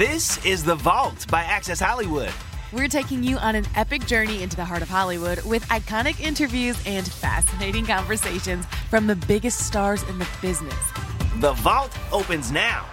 This is The Vault by Access Hollywood. We're taking you on an epic journey into the heart of Hollywood with iconic interviews and fascinating conversations from the biggest stars in the business. The Vault opens now.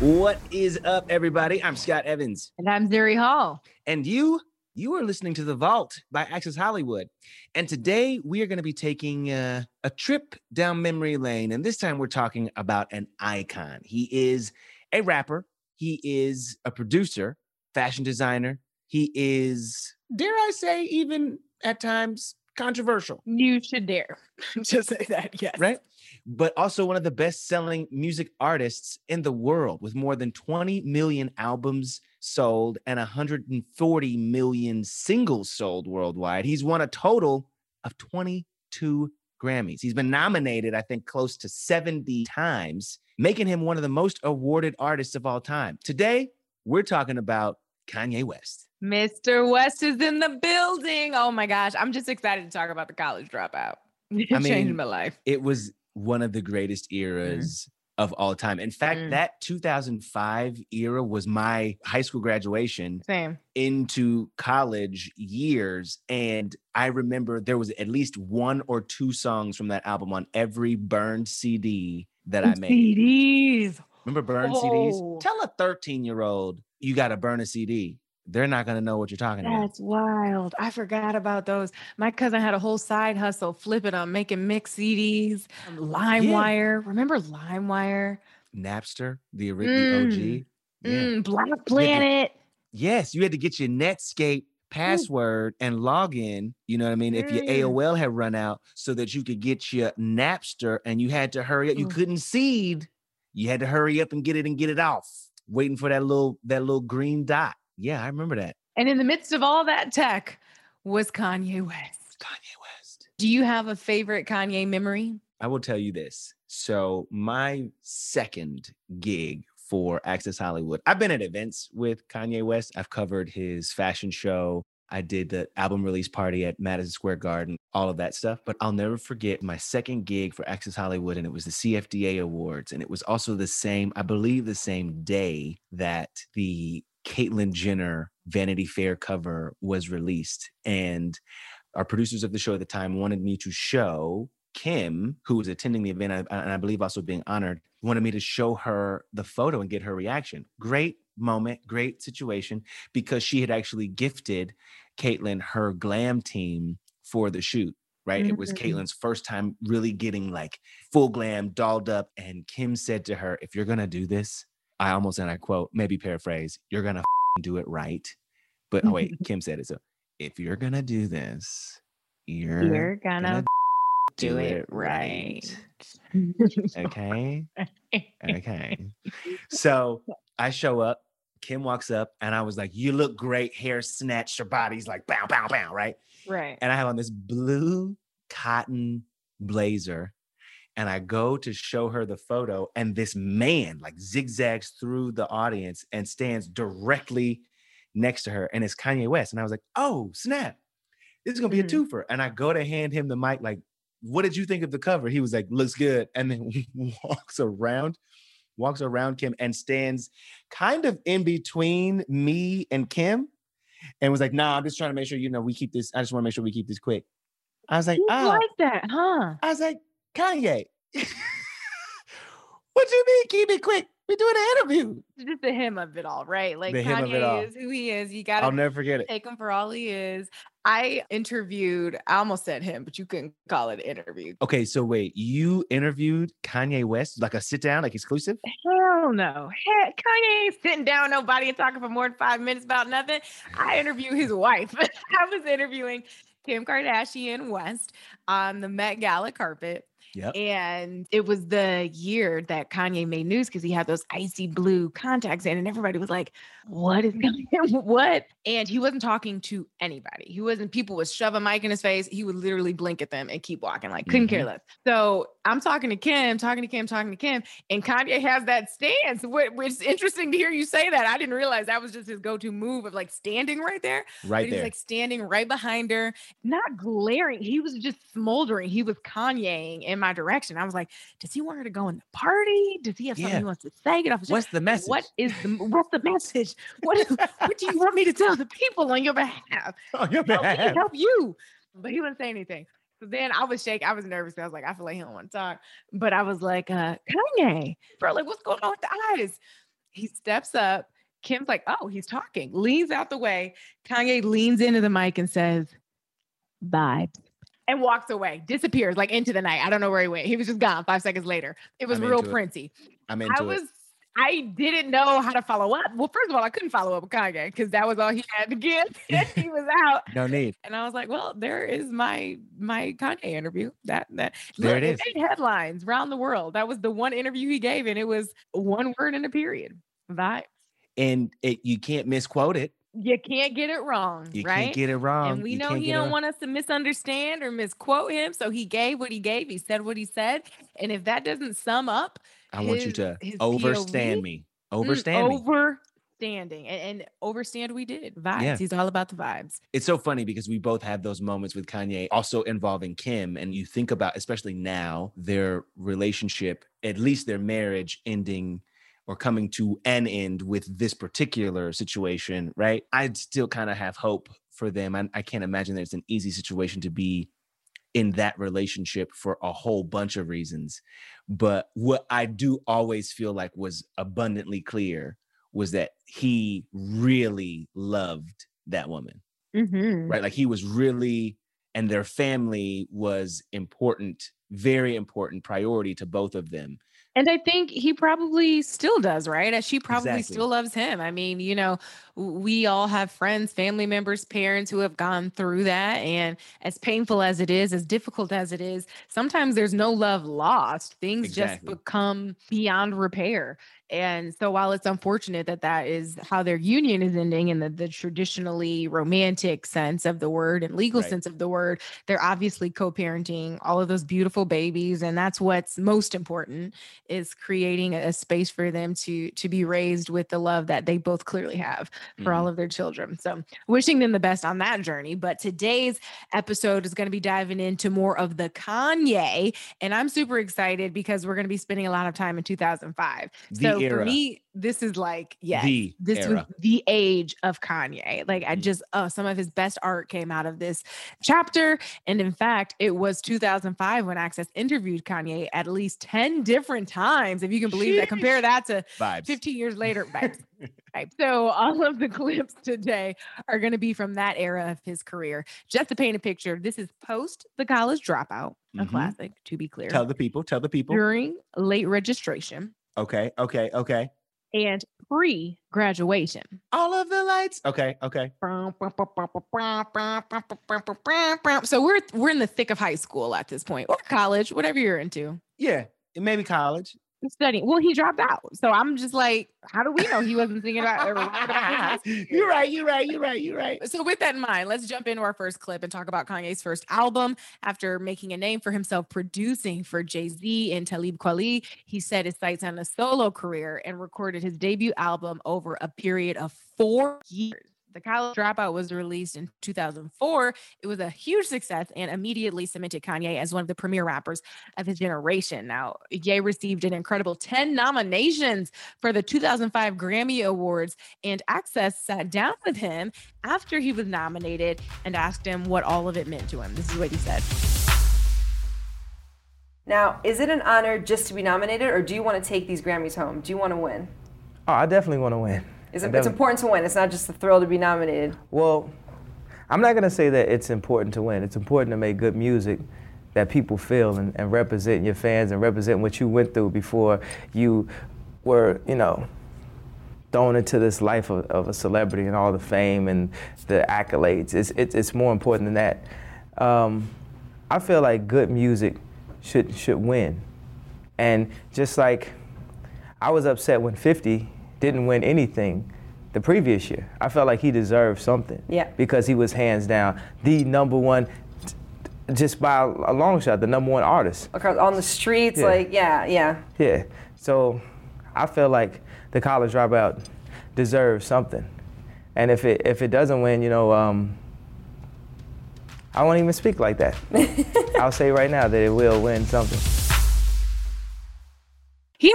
What is up, everybody? I'm Scott Evans. And I'm Zuri Hall. And you, you are listening to The Vault by Access Hollywood. And today we are going to be taking uh, a trip down memory lane. And this time we're talking about an icon. He is a rapper, he is a producer, fashion designer. He is, dare I say, even at times controversial. You should dare to say that, yes. Right? But also one of the best selling music artists in the world with more than 20 million albums sold and 140 million singles sold worldwide. He's won a total of 22 Grammys. He's been nominated, I think, close to 70 times, making him one of the most awarded artists of all time. Today, we're talking about Kanye West. Mr. West is in the building. Oh my gosh. I'm just excited to talk about the college dropout. It I mean, changed my life. It was one of the greatest mm-hmm. eras of all time. In fact, Mm. that 2005 era was my high school graduation Same. into college years. And I remember there was at least one or two songs from that album on every burned CD that I made. CDs. Remember burned Oh. CDs? Tell a 13 year old you got to burn a CD. They're not going to know what you're talking about. That's wild. I forgot about those. My cousin had a whole side hustle flipping on making mix CDs, LimeWire. Remember LimeWire? Napster, the, ori- the OG. Mm. Yeah. Mm, Black Planet. Yes, you had to get your Netscape password and log in. You know what I mean? If your Mm. AOL had run out, so that you could get your Napster, and you had to hurry up. You Mm. couldn't seed. You had to hurry up and get it and get it off. Waiting for that little that little green dot. Yeah, I remember that. And in the midst of all that tech was Kanye West. Kanye West. Do you have a favorite Kanye memory? I will tell you this. So my second gig for Access Hollywood, I've been at events with Kanye West. I've covered his fashion show. I did the album release party at Madison Square Garden, all of that stuff. But I'll never forget my second gig for Access Hollywood, and it was the CFDA Awards. And it was also the same, I believe, the same day that the Caitlyn Jenner Vanity Fair cover was released. And our producers of the show at the time wanted me to show Kim, who was attending the event, and I- believe also being honored, wanted me to show her the photo and get her reaction. Great moment, great situation, because she had actually gifted Caitlyn her glam team for the shoot. Right. It was Mm. Caitlyn's first time really getting like full glam, dolled up. And Kim said to her, If you're going to do this, I almost, and I quote, maybe paraphrase, you're to do it right. But oh, wait, Kim said it. So if you're to do this, you're, You're gonna, gonna do it right. Okay. Okay. So I show up. Kim walks up and I was like, You look great. Hair snatched. Your body's like bow, bow, bow. Right. right. And I have on this blue cotton blazer. And I go to show her the photo, and this man like zigzags through the audience and stands directly next to her. And it's Kanye West. And I was like, Oh, snap. This is going to be Mhm. a twofer. And I go to hand him the mic, like, What did you think of the cover? He was like, Looks good. And then walks around, walks around Kim and stands kind of in between me and Kim and was like, "Nah, I'm just trying to make sure you know we keep this. I just want to make sure we keep this quick." I was like, He's "Oh," like that, huh? I was like, "Kanye, what do you mean keep it quick? We're doing an interview." Just the him of it all, right? Like The him of all. Kanye is who he is. You gotta I'll never forget it. take him for all he is. I interviewed, I almost said him, but you couldn't call it an interview. Okay, so wait, you interviewed Kanye West like a sit down, like exclusive? Hell no. Heck, Kanye ain't sitting down nobody and talking for more than five minutes about nothing. I interview his wife. I was interviewing Kim Kardashian West on the Met Gala carpet. Yep. And it was the year that Kanye made news because he had those icy blue contacts in, and everybody was like, What is going on? What? And he wasn't talking to anybody. He wasn't, people would shove a mic in his face. He would literally blink at them and keep walking, like, couldn't care mm-hmm. less. So I'm talking to Kim, talking to Kim, talking to Kim, and Kanye has that stance, wh- which is interesting to hear you say that. I didn't realize that was just his go to move of like standing right there. But Right he was there. like standing right behind her, not glaring. He was just smoldering. He was Kanyeing in my direction. I was like, does he want her to go in the party? Does he have something Yeah. he wants to say? Get off his What's the message? What is the what's the message? What is what do you want me to tell the people on your behalf? on your Help behalf? help you. But he wouldn't say anything. So then I was shaking. I was nervous. I was like, I feel like he don't want to talk. But I was like, uh, Kanye, bro, like, what's going on with the eyes? He steps up. Kim's like, oh, he's talking. Leans out the way. Kanye leans into the mic and says, vibes. And walks away, disappears like into the night. I don't know where he went. He was just gone five seconds later. It was I'm real it. Princey. I'm into I was it. I didn't know how to follow up. Well, first of all, I couldn't follow up with Kanye because that was all he had to give. and he was out. No need. And I was like, well, there is my my Kanye interview. That that There it look, is. made headlines around the world. That was the one interview he gave, and it was one word and a period. Vibes. And it you can't misquote it. You can't get it wrong, You right? can't get it wrong. and we You know he don't want us to misunderstand or misquote him. So he gave what he gave. He said what he said. And if that doesn't sum up, I want you to his overstand POV, me. Mm, Overstand me. Overstanding. And, and overstand we did. Vibes. Yeah. He's all about the vibes. It's so funny because we both have those moments with Kanye, also involving Kim. And you think about, especially now, their relationship, at least their marriage ending or coming to an end with this particular situation, right? I'd still kind of have hope for them. I, I can't imagine that it's an easy situation to be in that relationship for a whole bunch of reasons. But what I do always feel like was abundantly clear was that he really loved that woman Mm-hmm. right? Like he was really, and their family was important, very important priority to both of them. And I think he probably still does, right? And she probably Exactly. still loves him. I mean, you know, we all have friends, family members, parents who have gone through that. And as painful as it is, as difficult as it is, sometimes there's no love lost. Things Exactly. just become beyond repair. And so while it's unfortunate that that is how their union is ending in the, the traditionally romantic sense of the word and legal Right. sense of the word, they're obviously co-parenting all of those beautiful babies. And that's what's most important is creating a space for them to to be raised with the love that they both clearly have for all mm-hmm. of their children. So wishing them the best on that journey. But today's episode is going to be diving into more of the Kanye. And I'm super excited because we're going to be spending a lot of time in 2005. The so for era. me, this is like, yes, The this era. was the age of Kanye. Like I Mhm. just, oh, some of his best art came out of this chapter. And in fact, it was 2005 when Access interviewed Kanye at least 10 different times. If you can believe that, compare that to Vibes. 15 years later. Vibes. Vibes. So all of the clips today are going to be from that era of his career. Just to paint a picture, this is post the college dropout, a Mhm. classic, to be clear, Tell the people, tell the people. during late registration Okay, okay, okay. and pre-graduation. All of the lights. Okay, okay. So we're we're in the thick of high school at this point, or college, whatever you're into. Yeah, maybe college. Studying. Well, he dropped out, so I'm just like, how do we know he wasn't thinking about? or writing about his you're right, you're right, you're right, you're right. So, with that in mind, let's jump into our first clip and talk about Kanye's first album. After making a name for himself producing for Jay Z and Talib Kweli, he set his sights on a solo career and recorded his debut album over a period of four years. The College Dropout was released in 2004. It was a huge success and immediately cemented Kanye as one of the premier rappers of his generation. Now, Ye received an incredible 10 nominations for the 2005 Grammy Awards, and Access sat down with him after he was nominated and asked him what all of it meant to him. This is what he said. Now, is it an honor just to be nominated, or do you want to take these Grammys home? Do you want to win? Oh, I definitely want to win. Is I it, it's important to win. It's not just a thrill to be nominated. Well, I'm not gonna say that it's important to win. It's important to make good music that people feel and, and represent your fans and represent what you went through before you were, you know, thrown into this life of, of a celebrity and all the fame and the accolades. It's, it's, it's more important than that. Um, I feel like good music should should win, and just like I was upset when 50 didn't win anything the previous year. I felt like he deserved something. Yeah. Because he was hands down the number one, just by a long shot, the number one artist. Across on the streets, Yeah. like yeah, yeah. Yeah. So I feel like the college dropout deserves something. And if it if it doesn't win, you know, um, I won't even speak like that. I'll say right now that it will win something.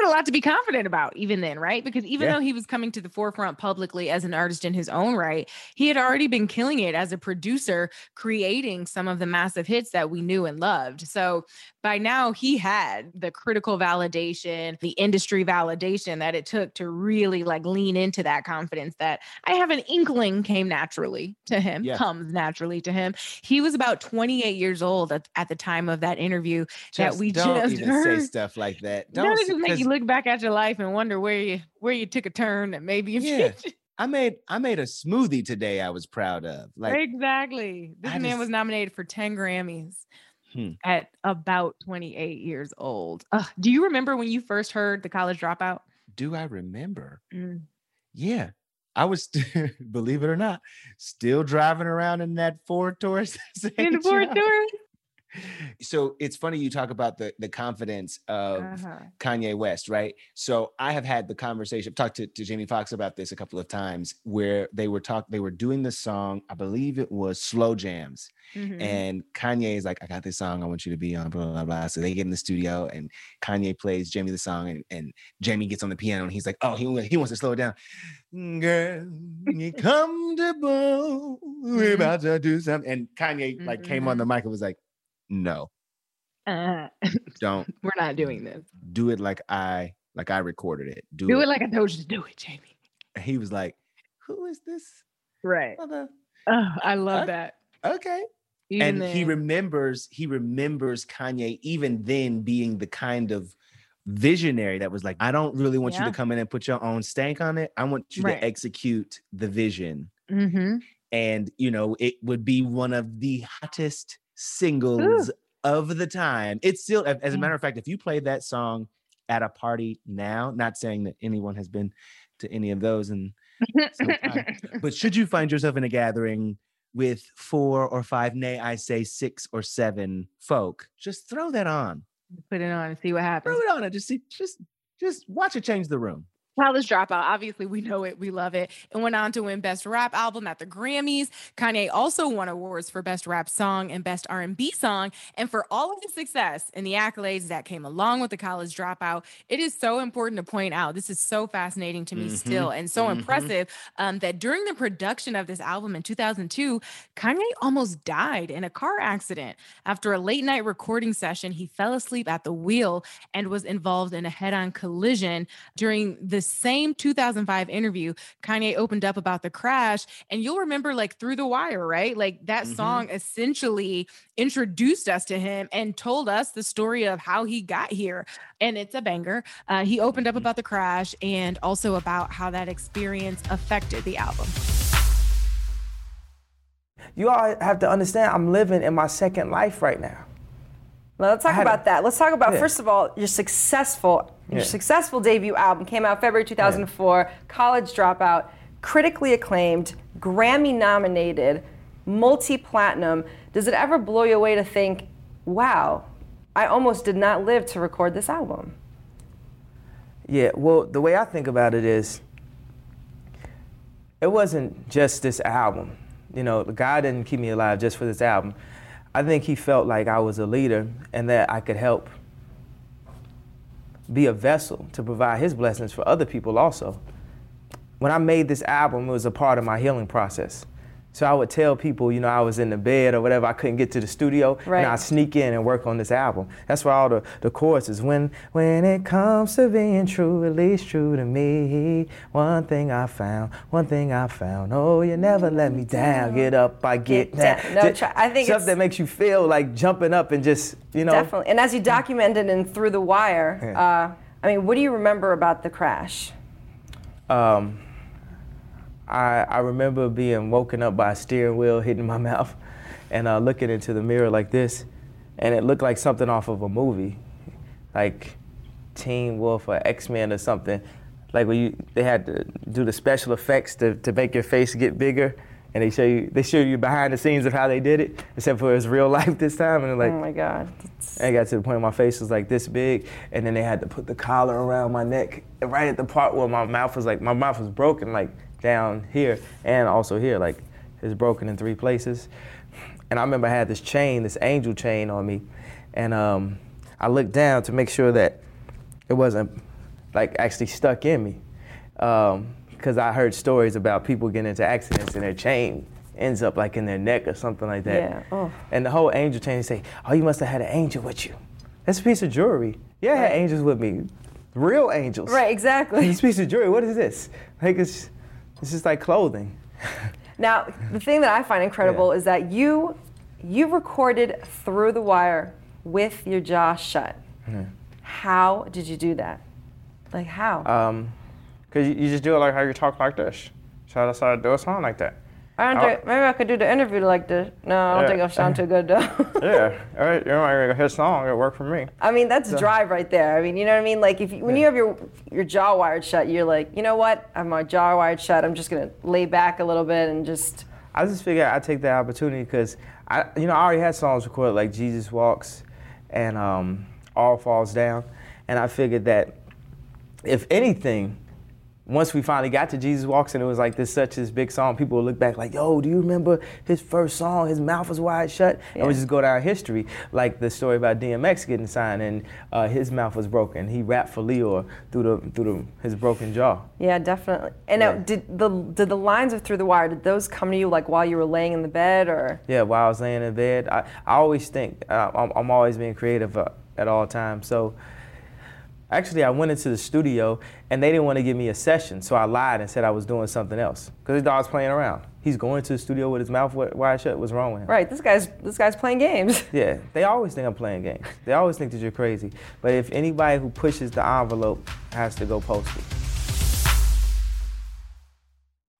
Had a lot to be confident about even then, right? Because even Yeah. though he was coming to the forefront publicly as an artist in his own right, he had already been killing it as a producer, creating some of the massive hits that we knew and loved. So by now, he had the critical validation, the industry validation that it took to really like lean into that confidence that I have an inkling came naturally to him, Yeah. comes naturally to him. He was about 28 years old at, at the time of that interview that Just we don't just heard. say stuff like that. Don't Don't it just make you 'cause look back at your life and wonder where you where you took a turn that maybe you Yeah. I made I made a smoothie today. I was proud of. Like exactly. This I man just- was nominated for 10 Grammys Hmm. at about 28 years old. Ugh, do you remember when you first heard the college dropout? do I remember? Mm. Yeah. I was, believe it or not, still driving around in that Ford Taurus. In the Ford Taurus? So it's funny you talk about the the confidence of Uh-huh. Kanye West, right? So I have had the conversation, I've talked to, to Jamie Foxx about this a couple of times where they were talk they were doing the song, I believe it was Slow Jams. Mhm. And Kanye is like, I got this song I want you to be on, blah, blah, blah. So they get in the studio and Kanye plays Jamie the song and, and Jamie gets on the piano and he's like, oh, he, he wants to slow it down. Girl, you comfortable. We're about to do something. And Kanye like came on the mic and was like, no, Uh, don't we're not doing this. do it like I like I recorded it. Do, Do it like I told you to do it, Jamie. He was like, who is this? Right. mother-" Oh, I love that. Okay. Even and he remembers he remembers Kanye even then being the kind of visionary that was like I don't really want you to come in and put your own stank on it. I want you Right. to execute the vision. Mhm. And you know, it would be one of the hottest singles of the time. It's still as as a mm. matter of fact, if you play that song at a party now, not saying that anyone has been to any of those and but should you find yourself in a gathering with four or five, nay, I say six or seven folk, just throw that on. Put it on and see what happens. Throw it on and just see, just just watch it change the room. College Dropout, obviously, we know it, we love it, and went on to win Best Rap Album at the Grammys. Kanye also won awards for Best Rap Song and Best R&B Song, and for all of the success and the accolades that came along with the College Dropout, it is so important to point out. This is so fascinating to me Mhm, still, and so mhm. impressive um, that during the production of this album in 2002, Kanye almost died in a car accident after a late night recording session. He fell asleep at the wheel and was involved in a head-on collision during the same 2005 interview, Kanye opened up about the crash. And you'll remember, like, through the wire, right? Like, that Mhm. song essentially introduced us to him and told us the story of how he got here. And it's a banger. Uh, he opened up Mhm. about the crash and also about how that experience affected the album. You all have to understand, I'm living in my second life right now. Now, let's talk I a- about that. Let's talk about Yeah. first of all your successful your Yeah. successful debut album came out February 2004. College Dropout, critically acclaimed, Grammy nominated, multi platinum. Does it ever blow you away to think, wow, I almost did not live to record this album? Yeah, well, the way I think about it is it wasn't just this album. You know, God didn't keep me alive just for this album. I think He felt like I was a leader and that I could help be a vessel to provide His blessings for other people also. When I made this album, it was a part of my healing process. So I would tell people, you know, I was in the bed or whatever, I couldn't get to the studio, Right. and I'd sneak in and work on this album. That's where all the, the choruses, when when it comes to being true, at least true to me, one thing I found, one thing I found, oh, you never let me down, get up, I get, Get down. down. No, try- I think stuff that makes you feel like jumping up and just, you know. Definitely. And as you documented in Through the Wire, Yeah. uh, I mean, what do you remember about the crash? Um, I, I remember being woken up by a steering wheel hitting my mouth and uh, looking into the mirror like this. And it looked like something off of a movie, like Teen Wolf or X Men or something. Like when you, they had to do the special effects to, to make your face get bigger. And they show you they show you behind the scenes of how they did it, except for it's real life this time. And they're like, oh my God. And I got to the point where my face was like this big, and then they had to put the collar around my neck, right at the part where my mouth was like my mouth was broken, like down here and also here, like it's broken in three places. And I remember I had this chain, this angel chain on me, and um, I looked down to make sure that it wasn't like actually stuck in me, because I heard stories about people getting into accidents and their chain ends up like in their neck or something like that. Yeah, oh. And the whole angel chain, they say, oh, you must have had an angel with you. That's a piece of jewelry. Yeah, I had angels with me. Real angels. Right, exactly. This piece of jewelry, what is this? Like it's, it's just like clothing. Now, the thing that I find incredible Yeah. is that you you recorded Through the Wire with your jaw shut. How did you do that? Like how? Um, cause you, you just do it like how you talk like this. So that's how I do a song like that. I don't think, maybe I could do the interview like this. No, I don't Yeah. think I'll sound too good though. Yeah, all right, you know, a hit song, it worked for me. I mean, that's drive right there. I mean, you know what I mean? Like, if you, when you have your your jaw wired shut, you're like, you know what? I have my jaw wired shut. I'm just gonna lay back a little bit and just. I just figured I'd take that opportunity because I, you know, I already had songs recorded like Jesus Walks and um, All Falls Down, and I figured that if anything, once we finally got to Jesus Walks and it was like this such this big song, people would look back like, yo, do you remember his first song? His mouth was wide shut, and we just go down history, like the story about DMX getting signed and uh, his mouth was broken. He rapped for Lyor through the through the, his broken jaw. Yeah, definitely. And now, did the did the lines of Through the Wire did those come to you like while you were laying in the bed or? Yeah, while I was laying in bed, I, I always think uh, I'm, I'm always being creative uh, at all times. So actually, I went into the studio and they didn't want to give me a session, so I lied and said I was doing something else because they dog's playing around. He's going to the studio with his mouth wide shut. What's wrong with him? Right, this guy's this guy's playing games. Yeah, they always think I'm playing games. They always think that you're crazy. But if anybody who pushes the envelope has to go post it.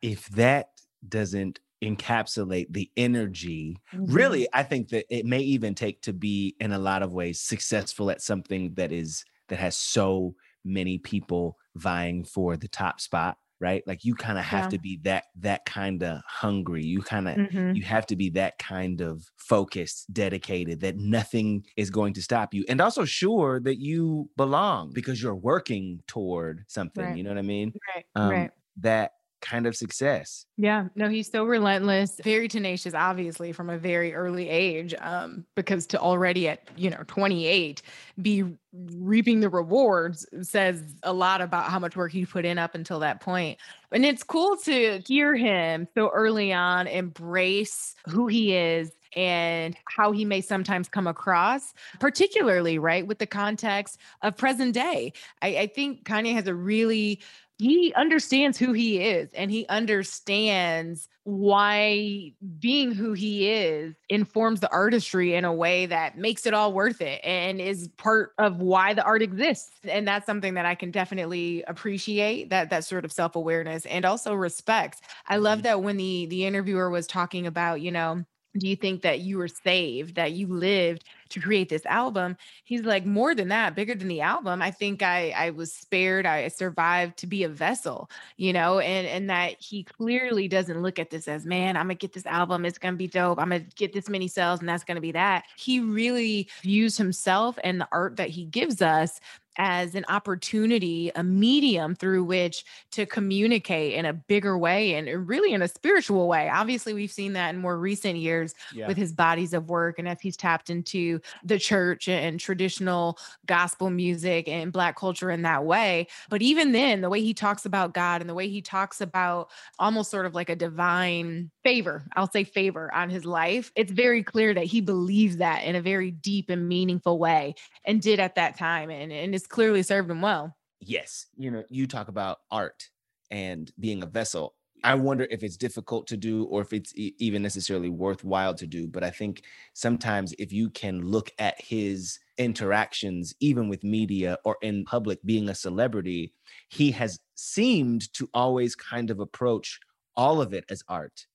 if that doesn't encapsulate the energy mm-hmm. really i think that it may even take to be in a lot of ways successful at something that is that has so many people vying for the top spot right like you kind of have Yeah. to be that that kind of hungry you kind of Mhm. you have to be that kind of focused dedicated that nothing is going to stop you and also sure that you belong because you're working toward something Right. you know what i mean Right. um, right. that kind of success. Yeah, no, he's so relentless, very tenacious, obviously from a very early age. Um, because to already at you know 28 be reaping the rewards says a lot about how much work he put in up until that point. And it's cool to hear him so early on embrace who he is and how he may sometimes come across, particularly right with the context of present day. I, I think Kanye has a really he understands who he is and he understands why being who he is informs the artistry in a way that makes it all worth it and is part of why the art exists. And that's something that i can definitely appreciate that that sort of self-awareness and also respect. I love mm-hmm. that when the the interviewer was talking about you know do you think that you were saved that you lived to create this album? He's like more than that bigger than the album. I think i i was spared i survived to be a vessel you know and and that he clearly doesn't look at this as man i'm gonna get this album it's gonna be dope i'm gonna get this many sales and that's gonna be that. He really views himself and the art that he gives us as an opportunity, a medium through which to communicate in a bigger way and really in a spiritual way. Obviously, we've seen that in more recent years yeah. with his bodies of work and as he's tapped into the church and traditional gospel music and black culture in that way. But even then, the way he talks about God and the way he talks about almost sort of like a divine favor, I'll say favor on his life, it's very clear that he believes that in a very deep and meaningful way and did at that time. And, and it's clearly served him well. Yes. You know, you talk about art and being a vessel. I wonder if it's difficult to do or if it's e- even necessarily worthwhile to do. But I think sometimes if you can look at his interactions, even with media or in public, being a celebrity, he has seemed to always kind of approach all of it as art,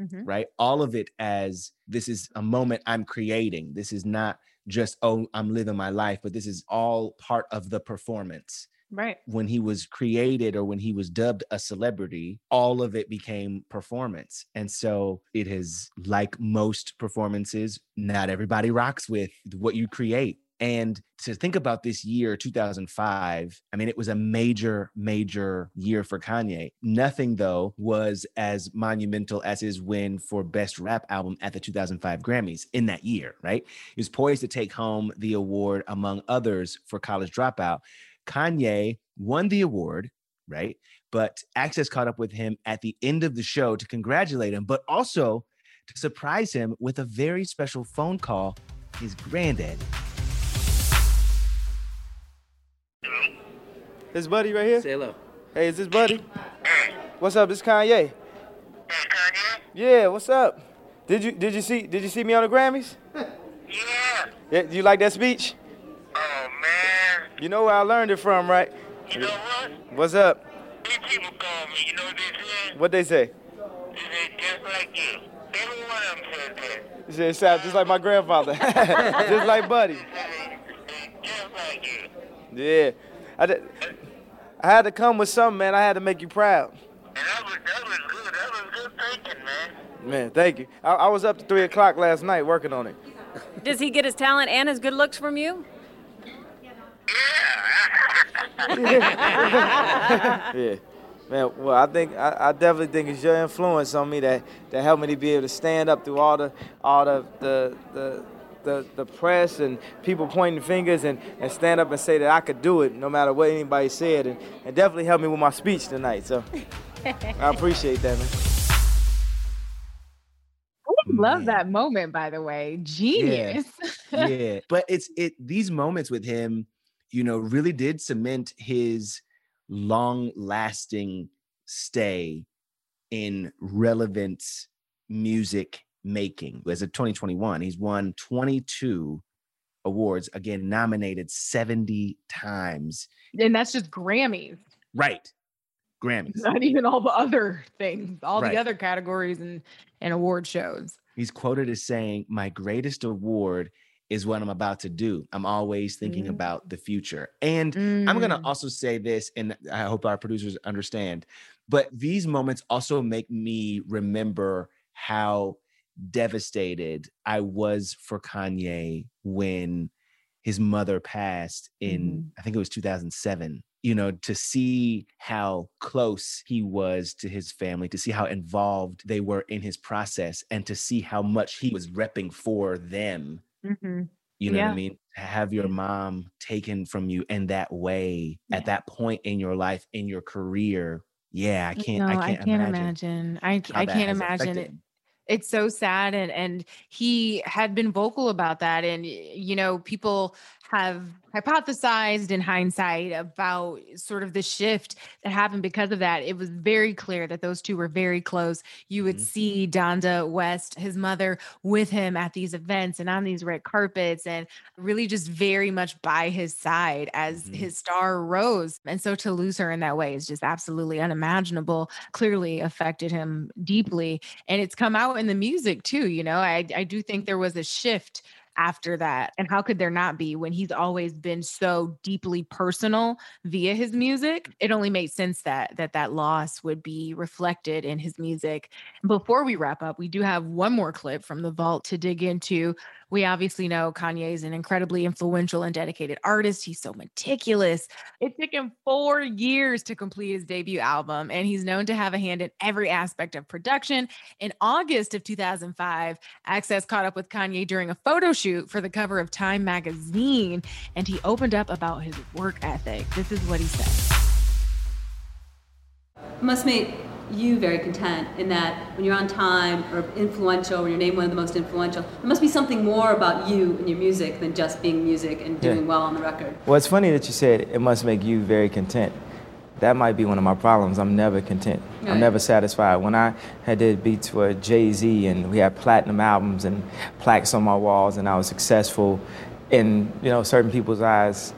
mm-hmm. right? All of it as this is a moment I'm creating. This is not just, oh, I'm living my life, but this is all part of the performance. Right. When he was created or when he was dubbed a celebrity, all of it became performance. And so it is like most performances, not everybody rocks with what you create. And to think about this year, 2005, I mean, it was a major, major year for Kanye. Nothing, though, was as monumental as his win for Best Rap Album at the 2005 Grammys in that year, right? He was poised to take home the award, among others, for College Dropout. Kanye won the award, right? But Access caught up with him at the end of the show to congratulate him, but also to surprise him with a very special phone call his granddad This buddy right here? Say hello. Hey, is this buddy? What's up? It's Kanye. Hey, Kanye. Yeah, what's up? Did you did you see did you see me on the Grammys? Yeah. Yeah, do you like that speech? Oh man. You know where I learned it from, right? You know what? What's up? These people call me. You know what they say? What they say? They say just like you. Every one of them says that. They say it sounds just like my grandfather. just like Buddy. Just like you. Yeah. I, did, I had to come with something, man. I had to make you proud. And that was, that was good. That was good thinking, man. Man, thank you. I, I was up to 3 o'clock last night working on it. Does he get his talent and his good looks from you? Yeah. yeah. Man, well, I think I, I, definitely think it's your influence on me that, that helped me to be able to stand up through all the all the the, the the, the press and people pointing fingers and, and stand up and say that I could do it no matter what anybody said and, and definitely helped me with my speech tonight. So I appreciate that, man. I love that moment, by the way. Genius. Yeah. yeah. But it's it these moments with him, you know, really did cement his long lasting stay in relevant music making. As of 2021, he's won 22 awards, again, nominated 70 times. And that's just Grammys. Right. Grammys. Not even all the other things, all right. the other categories and, and award shows. He's quoted as saying, My greatest award is what I'm about to do. I'm always thinking mm. about the future. And mm. I'm going to also say this, and I hope our producers understand, but these moments also make me remember how devastated I was for Kanye when his mother passed in, mm-hmm. I think it was 2007. You know, to see how close he was to his family, to see how involved they were in his process, and to see how much he was repping for them. Mm-hmm. You know yeah. what I mean? To have your mom taken from you in that way yeah. at that point in your life, in your career. Yeah, I can't. No, I can't, I can't imagine. imagine. I I can't imagine it it's so sad and and he had been vocal about that and you know people have hypothesized in hindsight about sort of the shift that happened because of that. It was very clear that those two were very close. You would mm-hmm. see Donda West, his mother, with him at these events and on these red carpets, and really just very much by his side as mm-hmm. his star rose. And so to lose her in that way is just absolutely unimaginable. Clearly affected him deeply. And it's come out in the music too. You know, I, I do think there was a shift after that. And how could there not be when he's always been so deeply personal via his music? Mm. It only made sense that that that loss would be reflected in his music. Before we wrap up, we do have one more clip from the vault to dig into. We obviously know Kanye is an incredibly influential and dedicated artist. He's so meticulous. It took him four years to complete his debut album, and he's known to have a hand in every aspect of production. In August of 2005, Access caught up with Kanye during a photo shoot for the cover of Time magazine, and he opened up about his work ethic. This is what he said. must make you very content in that when you're on time or influential, when you're named one of the most influential, there must be something more about you and your music than just being music and doing Yeah. well on the record. Well, it's funny that you said it must make you very content. That might be one of my problems. I'm never content. Right. I'm never satisfied. When I had did beats for Jay Z and we had platinum albums and plaques on my walls, and I was successful in you know certain people's eyes,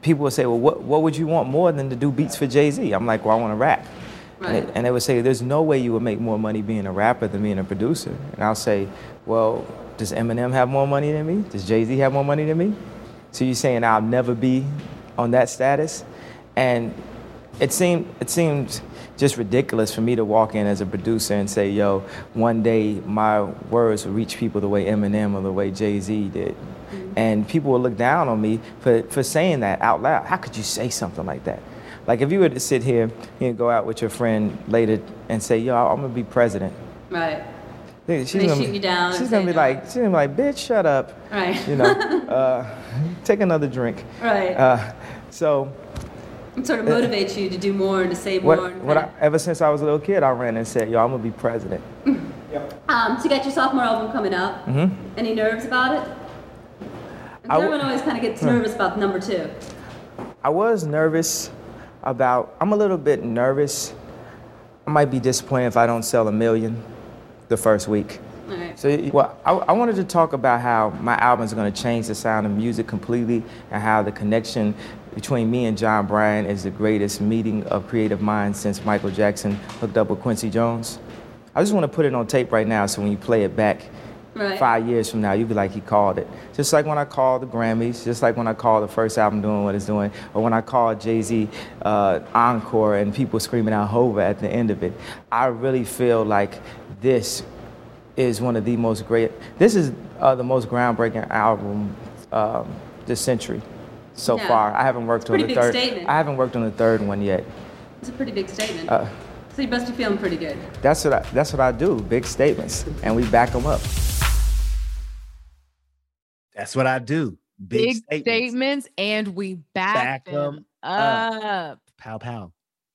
people would say, "Well, what what would you want more than to do beats for Jay Z?" I'm like, "Well, I want to rap." And, Right. they, and they would say, "There's no way you would make more money being a rapper than being a producer." And I'll say, "Well, does Eminem have more money than me? Does Jay Z have more money than me?" So you're saying I'll never be on that status? And it seemed it seemed just ridiculous for me to walk in as a producer and say, "Yo, one day my words will reach people the way Eminem or the way Jay Z did," and people will look down on me for for saying that out loud. How could you say something like that? Like if you were to sit here and go out with your friend later and say, "Yo, I'm gonna be president," Right. she's They gonna, shoot you down She's gonna be no. like, she's gonna be like, "Bitch, shut up." Right. You know, uh, take another drink. Right. Uh, so sort of motivates you to do more and to say more. what, and what I, ever since I was a little kid, I ran and said, "Yo, I'm gonna be president." um, so you got your sophomore album coming out. Mhm. Any nerves about it? I w- Everyone always kind of gets Huh. nervous about number two. I was nervous about. I'm a little bit nervous. I might be disappointed if I don't sell a million the first week. All right. So, well, I, I wanted to talk about how my album is going to change the sound of music completely, and how the connection between me and Jon Brion is the greatest meeting of creative minds since Michael Jackson hooked up with Quincy Jones. I just want to put it on tape right now, so when you play it back Right. five years from now, you'll be like, he called it. Just like when I called the Grammys, just like when I called the first album doing what it's doing, or when I called Jay Z uh, Encore and people screaming out Hova at the end of it. I really feel like this is one of the most great, this is uh, the most groundbreaking album um, this century so Yeah. far. I haven't worked It's on the big third. statement. I haven't worked on the third one yet. It's a pretty big statement. Uh, so you must be feeling pretty good. that's what I, that's what I do. Big statements, and we back them up. That's what I do. Big, Big, statements. statements. and we back, Back them 'em up. Pow pow.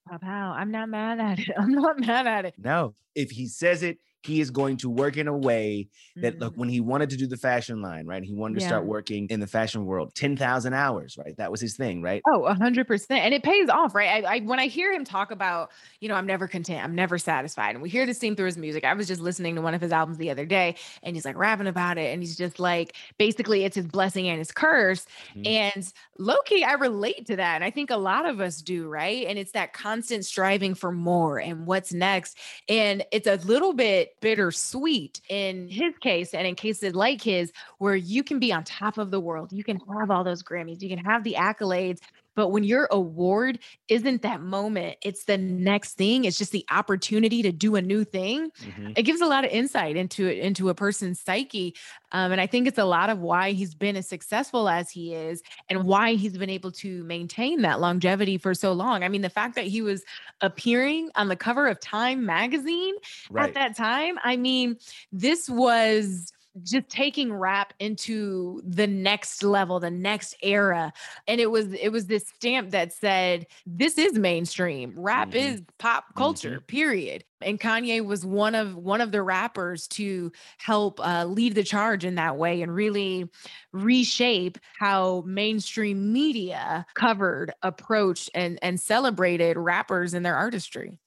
Pow, pow. I'm not mad at it. I'm not mad at it. No, if he says it, he is going to work in a way that look when he wanted to do the fashion line, right? He wanted to start Mm-hmm. Working in the fashion world, ten thousand hours, right? That was his thing, right? Oh, a hundred percent. And it pays off, right? I, I when I hear him talk about, you know, I'm never content, I'm never satisfied. And we hear this theme through his music. I was just listening to one of his albums the other day and he's like rapping about it. And he's just like, basically, it's his blessing and his curse. Mhm. And Loki, I relate to that. And I think a lot of us do, right? And it's that constant striving for more and what's next. And it's a little bit bittersweet in his case and in cases like his, where you can be on top of the world. You can have all those Grammys, you can have the accolades. But when your award isn't that moment, it's the next thing. It's just the opportunity to do a new thing. Mhm. It gives a lot of insight into it, into a person's psyche. Um, and I think it's a lot of why he's been as successful as he is and why he's been able to maintain that longevity for so long. I mean, the fact that he was appearing on the cover of Time magazine Right. at that time, I mean, this was just taking rap into the next level the next era and it was it was this stamp that said this is mainstream rap Mhm. is pop culture period and kanye was one of one of the rappers to help uh, lead the charge in that way and really reshape how mainstream media covered approached and and celebrated rappers and their artistry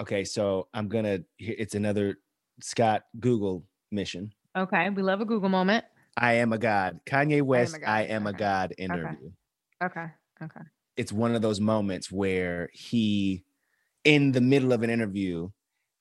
Okay, so I'm gonna. It's another Scott Google mission. Okay we love a google moment I am a god. Kanye West. I am a okay, god. Interview. okay okay It's one of those moments where he, in the middle of an interview,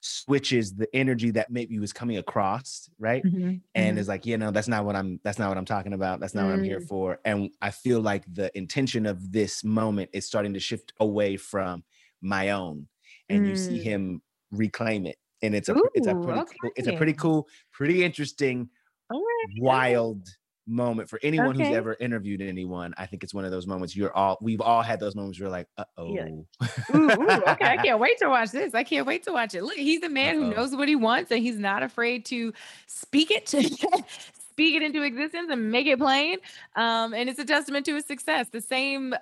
switches the energy that maybe was coming across, right? Mhm, And mhm. is like, you know, that's not what I'm that's not what I'm talking about. That's not what I'm here Mm. for. And I feel like the intention of this moment is starting to shift away from my own. And you see Mm. him reclaim it. And it's a pr- it's a Ooh, pretty cool, it's a pretty cool, pretty interesting, right, wild moment for anyone who's ever interviewed anyone. I think it's one of those moments you're all we've all had those moments where you're like, uh oh. Ooh, ooh, okay, I can't wait to watch this. I can't wait to watch it. Look, he's a man Uh-oh. who knows what he wants and he's not afraid to speak it to speak it into existence and make it plain. Um, and it's a testament to his success. The same, uh,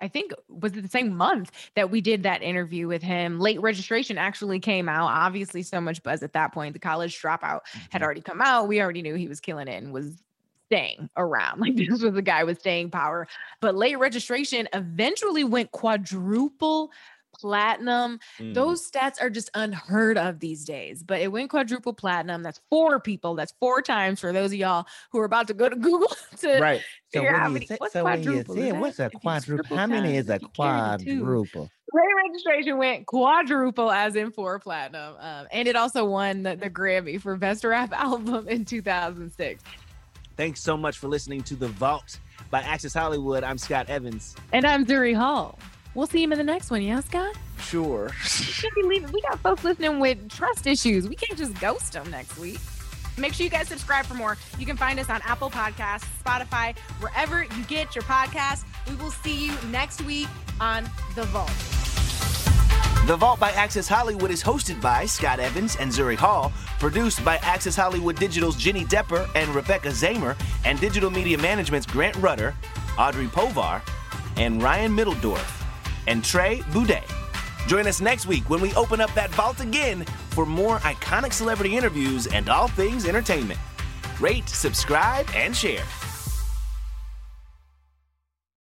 I think, was it the same month that we did that interview with him? Late registration actually came out. Obviously, so much buzz at that point. The college dropout had already come out. We already knew he was killing it and was staying around. Like this was a guy with staying power. But late registration eventually went quadruple platinum. Mm. Those stats are just unheard of these days. But it went quadruple platinum. That's four people. That's four times for those of y'all who are about to go to Google to right. So figure out you many. say, What's so quadruple? Say that what's a quadruple? How many is a if you carry the two? quadruple? Late registration went quadruple as in four platinum. Um, and it also won the, the Grammy for Best Rap Album in 2006. Thanks so much for listening to The Vault by Access Hollywood. I'm Scott Evans. And I'm Zuri Hall. We'll see him in the next one, yeah, Scott? Sure. We can't be leaving. We got folks listening with trust issues. We can't just ghost them next week. Make sure you guys subscribe for more. You can find us on Apple Podcasts, Spotify, wherever you get your podcasts. We will see you next week on The Vault. The Vault by Access Hollywood is hosted by Scott Evans and Zuri Hall, produced by Access Hollywood Digital's Jenny Depper and Rebecca Zamer, and Digital Media Management's Grant Rudder, Audrey Povar, and Ryan Middledorf, and Trey Boudet. Join us next week when we open up that vault again for more iconic celebrity interviews and all things entertainment. Rate, subscribe, and share.